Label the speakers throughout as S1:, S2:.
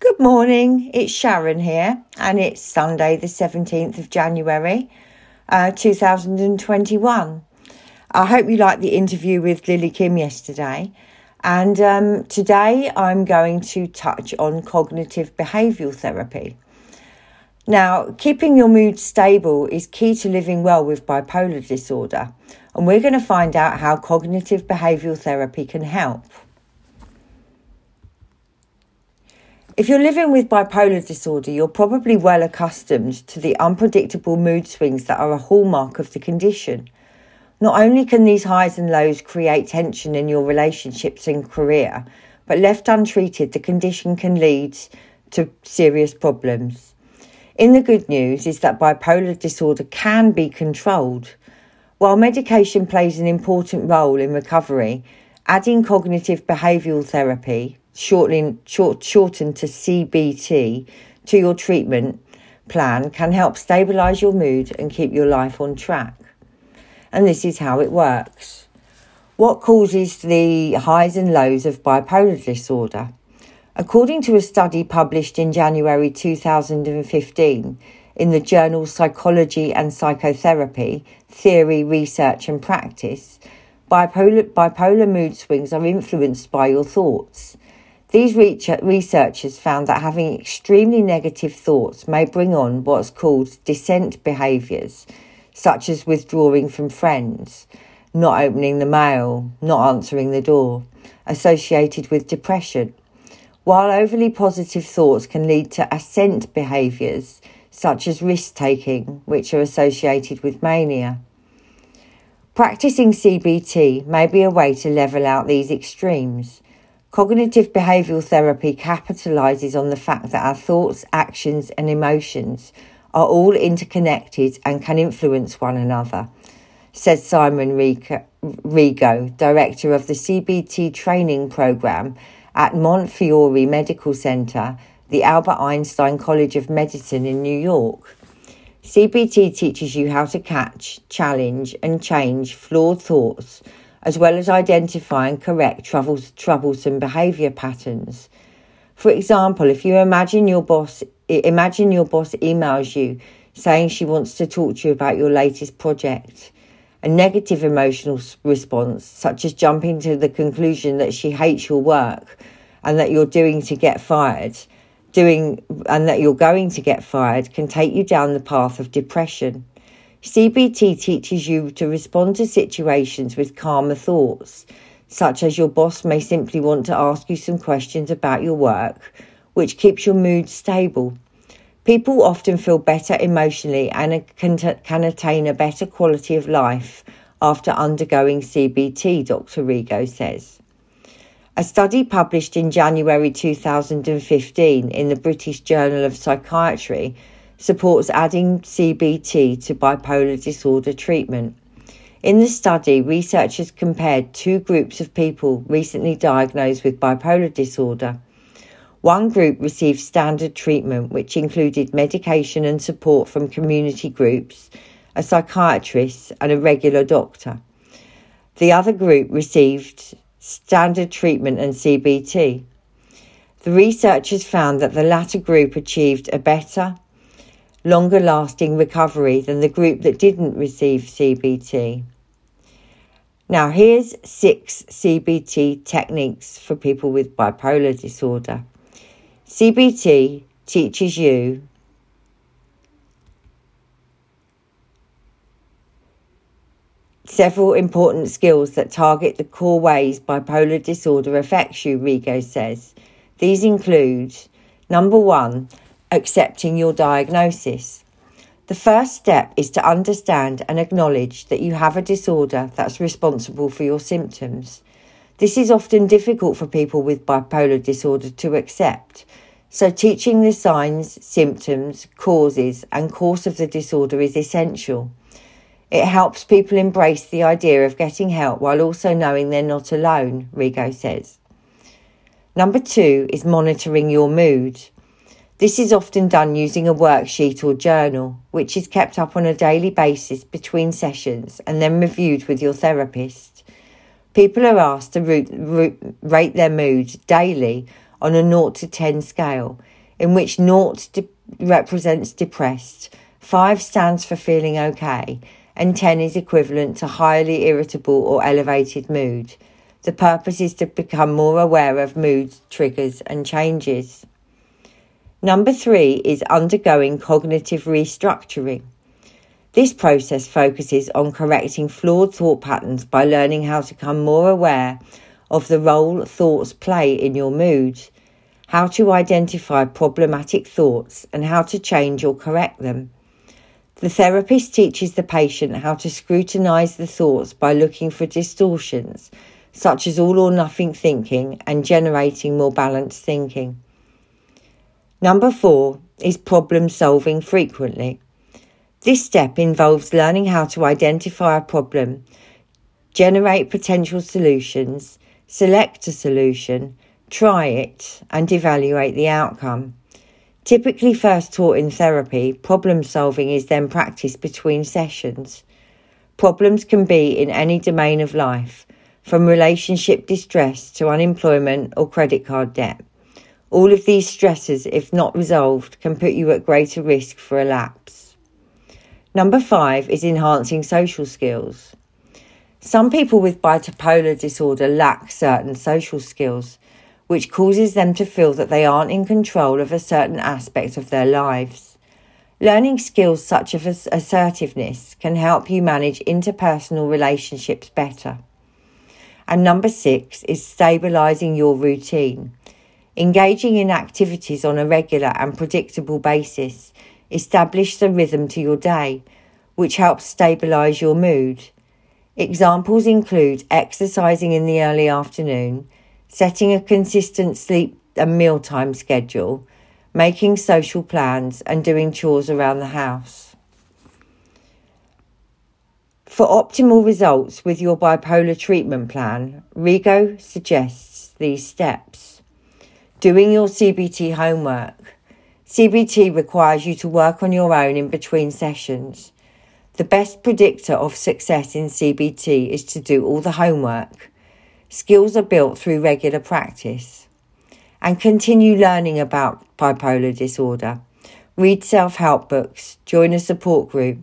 S1: Good morning, it's Sharon here, and it's Sunday, the 17th of January, uh, 2021. I hope you liked the interview with Lily Kim yesterday. And um, today I'm going to touch on cognitive behavioural therapy. Now, keeping your mood stable is key to living well with bipolar disorder, and we're going to find out how cognitive behavioural therapy can help. If you're living with bipolar disorder, you're probably well accustomed to the unpredictable mood swings that are a hallmark of the condition. Not only can these highs and lows create tension in your relationships and career, but left untreated, the condition can lead to serious problems. In the good news is that bipolar disorder can be controlled. While medication plays an important role in recovery, adding cognitive behavioural therapy, shortening, short, shortened to CBT, to your treatment plan can help stabilise your mood and keep your life on track. And this is how it works. What causes the highs and lows of bipolar disorder? According to a study published in January 2015 in the journal Psychology and Psychotherapy Theory, Research and Practice, bipolar, bipolar mood swings are influenced by your thoughts. These researchers found that having extremely negative thoughts may bring on what's called descent behaviours, such as withdrawing from friends, not opening the mail, not answering the door, associated with depression. While overly positive thoughts can lead to ascent behaviours, such as risk taking, which are associated with mania. Practicing CBT may be a way to level out these extremes. Cognitive behavioural therapy capitalises on the fact that our thoughts, actions, and emotions are all interconnected and can influence one another, says Simon Rego, director of the CBT training programme at Montefiore Medical Center, the Albert Einstein College of Medicine in New York. CBT teaches you how to catch, challenge, and change flawed thoughts, as well as identify and correct troublesome behavior patterns. For example, if you imagine your boss imagine your boss emails you saying she wants to talk to you about your latest project a negative emotional response, such as jumping to the conclusion that she hates your work and that you're doing to get fired, doing and that you're going to get fired, can take you down the path of depression. CBT teaches you to respond to situations with calmer thoughts, such as your boss may simply want to ask you some questions about your work, which keeps your mood stable People often feel better emotionally and can, can attain a better quality of life after undergoing CBT, Dr. Rego says. A study published in January 2015 in the British Journal of Psychiatry supports adding CBT to bipolar disorder treatment. In the study, researchers compared two groups of people recently diagnosed with bipolar disorder. One group received standard treatment, which included medication and support from community groups, a psychiatrist, and a regular doctor. The other group received standard treatment and CBT. The researchers found that the latter group achieved a better, longer lasting recovery than the group that didn't receive CBT. Now, here's six CBT techniques for people with bipolar disorder. CBT teaches you several important skills that target the core ways bipolar disorder affects you, Rego says. These include number one, accepting your diagnosis. The first step is to understand and acknowledge that you have a disorder that's responsible for your symptoms. This is often difficult for people with bipolar disorder to accept so, teaching the signs, symptoms, causes, and course of the disorder is essential. It helps people embrace the idea of getting help while also knowing they're not alone, Rego says. Number two is monitoring your mood. This is often done using a worksheet or journal, which is kept up on a daily basis between sessions and then reviewed with your therapist. People are asked to rate their mood daily on a 0 to 10 scale, in which 0 de- represents depressed, 5 stands for feeling okay, and 10 is equivalent to highly irritable or elevated mood. The purpose is to become more aware of mood triggers and changes. Number three is undergoing cognitive restructuring. This process focuses on correcting flawed thought patterns by learning how to become more aware of the role thoughts play in your mood, how to identify problematic thoughts, and how to change or correct them. The therapist teaches the patient how to scrutinize the thoughts by looking for distortions, such as all or nothing thinking, and generating more balanced thinking. Number four is problem solving frequently. This step involves learning how to identify a problem, generate potential solutions, select a solution, try it, and evaluate the outcome. Typically, first taught in therapy, problem solving is then practiced between sessions. Problems can be in any domain of life, from relationship distress to unemployment or credit card debt. All of these stresses, if not resolved, can put you at greater risk for a lapse. Number five is enhancing social skills. Some people with bipolar disorder lack certain social skills, which causes them to feel that they aren't in control of a certain aspect of their lives. Learning skills such as assertiveness can help you manage interpersonal relationships better. And number six is stabilizing your routine. Engaging in activities on a regular and predictable basis Establish the rhythm to your day, which helps stabilize your mood. Examples include exercising in the early afternoon, setting a consistent sleep and mealtime schedule, making social plans, and doing chores around the house. For optimal results with your bipolar treatment plan, Rego suggests these steps. Doing your CBT homework, CBT requires you to work on your own in between sessions. The best predictor of success in CBT is to do all the homework. Skills are built through regular practice. And continue learning about bipolar disorder. Read self help books, join a support group,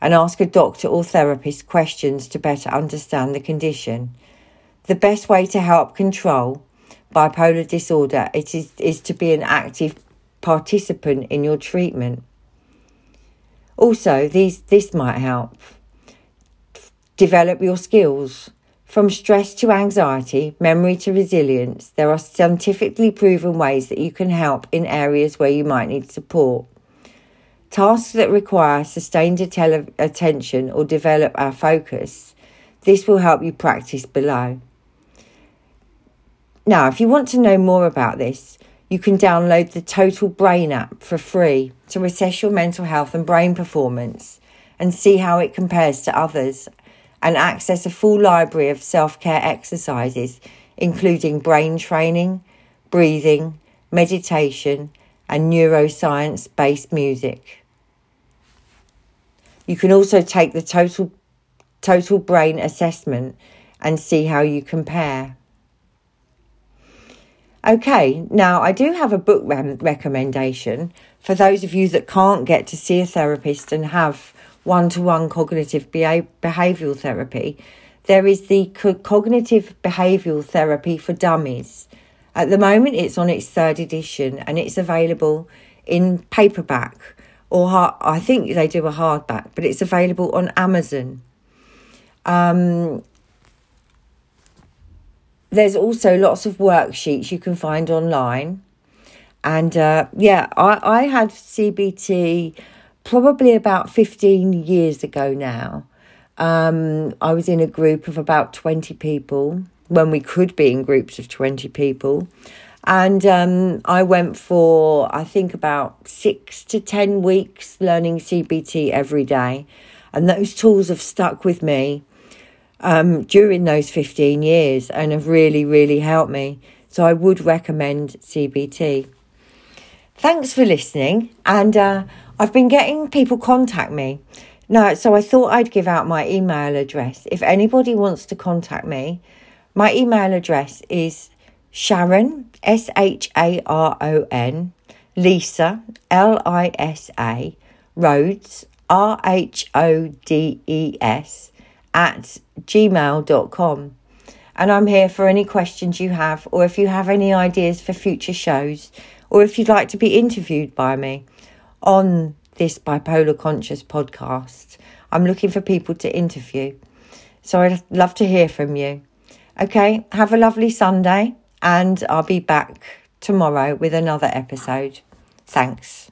S1: and ask a doctor or therapist questions to better understand the condition. The best way to help control bipolar disorder it is, is to be an active participant in your treatment. Also, these this might help. Develop your skills. From stress to anxiety, memory to resilience, there are scientifically proven ways that you can help in areas where you might need support. Tasks that require sustained attention or develop our focus, this will help you practice below. Now, if you want to know more about this, you can download the Total Brain app for free to assess your mental health and brain performance and see how it compares to others and access a full library of self care exercises, including brain training, breathing, meditation, and neuroscience based music. You can also take the total, total brain assessment and see how you compare. Okay, now I do have a book re- recommendation for those of you that can't get to see a therapist and have one to one cognitive beha- behavioral therapy. There is the co- Cognitive Behavioral Therapy for Dummies. At the moment, it's on its third edition and it's available in paperback or hard, I think they do a hardback, but it's available on Amazon. Um, there's also lots of worksheets you can find online. And uh, yeah, I, I had CBT probably about 15 years ago now. Um, I was in a group of about 20 people when we could be in groups of 20 people. And um, I went for, I think, about six to 10 weeks learning CBT every day. And those tools have stuck with me um, during those 15 years and have really, really helped me. So I would recommend CBT. Thanks for listening. And uh, I've been getting people contact me. No, so I thought I'd give out my email address. If anybody wants to contact me, my email address is Sharon, S H A R O N, Lisa, L I S A, Rhodes, R H O D E S, at gmail.com. And I'm here for any questions you have, or if you have any ideas for future shows, or if you'd like to be interviewed by me on this Bipolar Conscious podcast. I'm looking for people to interview. So I'd love to hear from you. Okay, have a lovely Sunday, and I'll be back tomorrow with another episode. Thanks.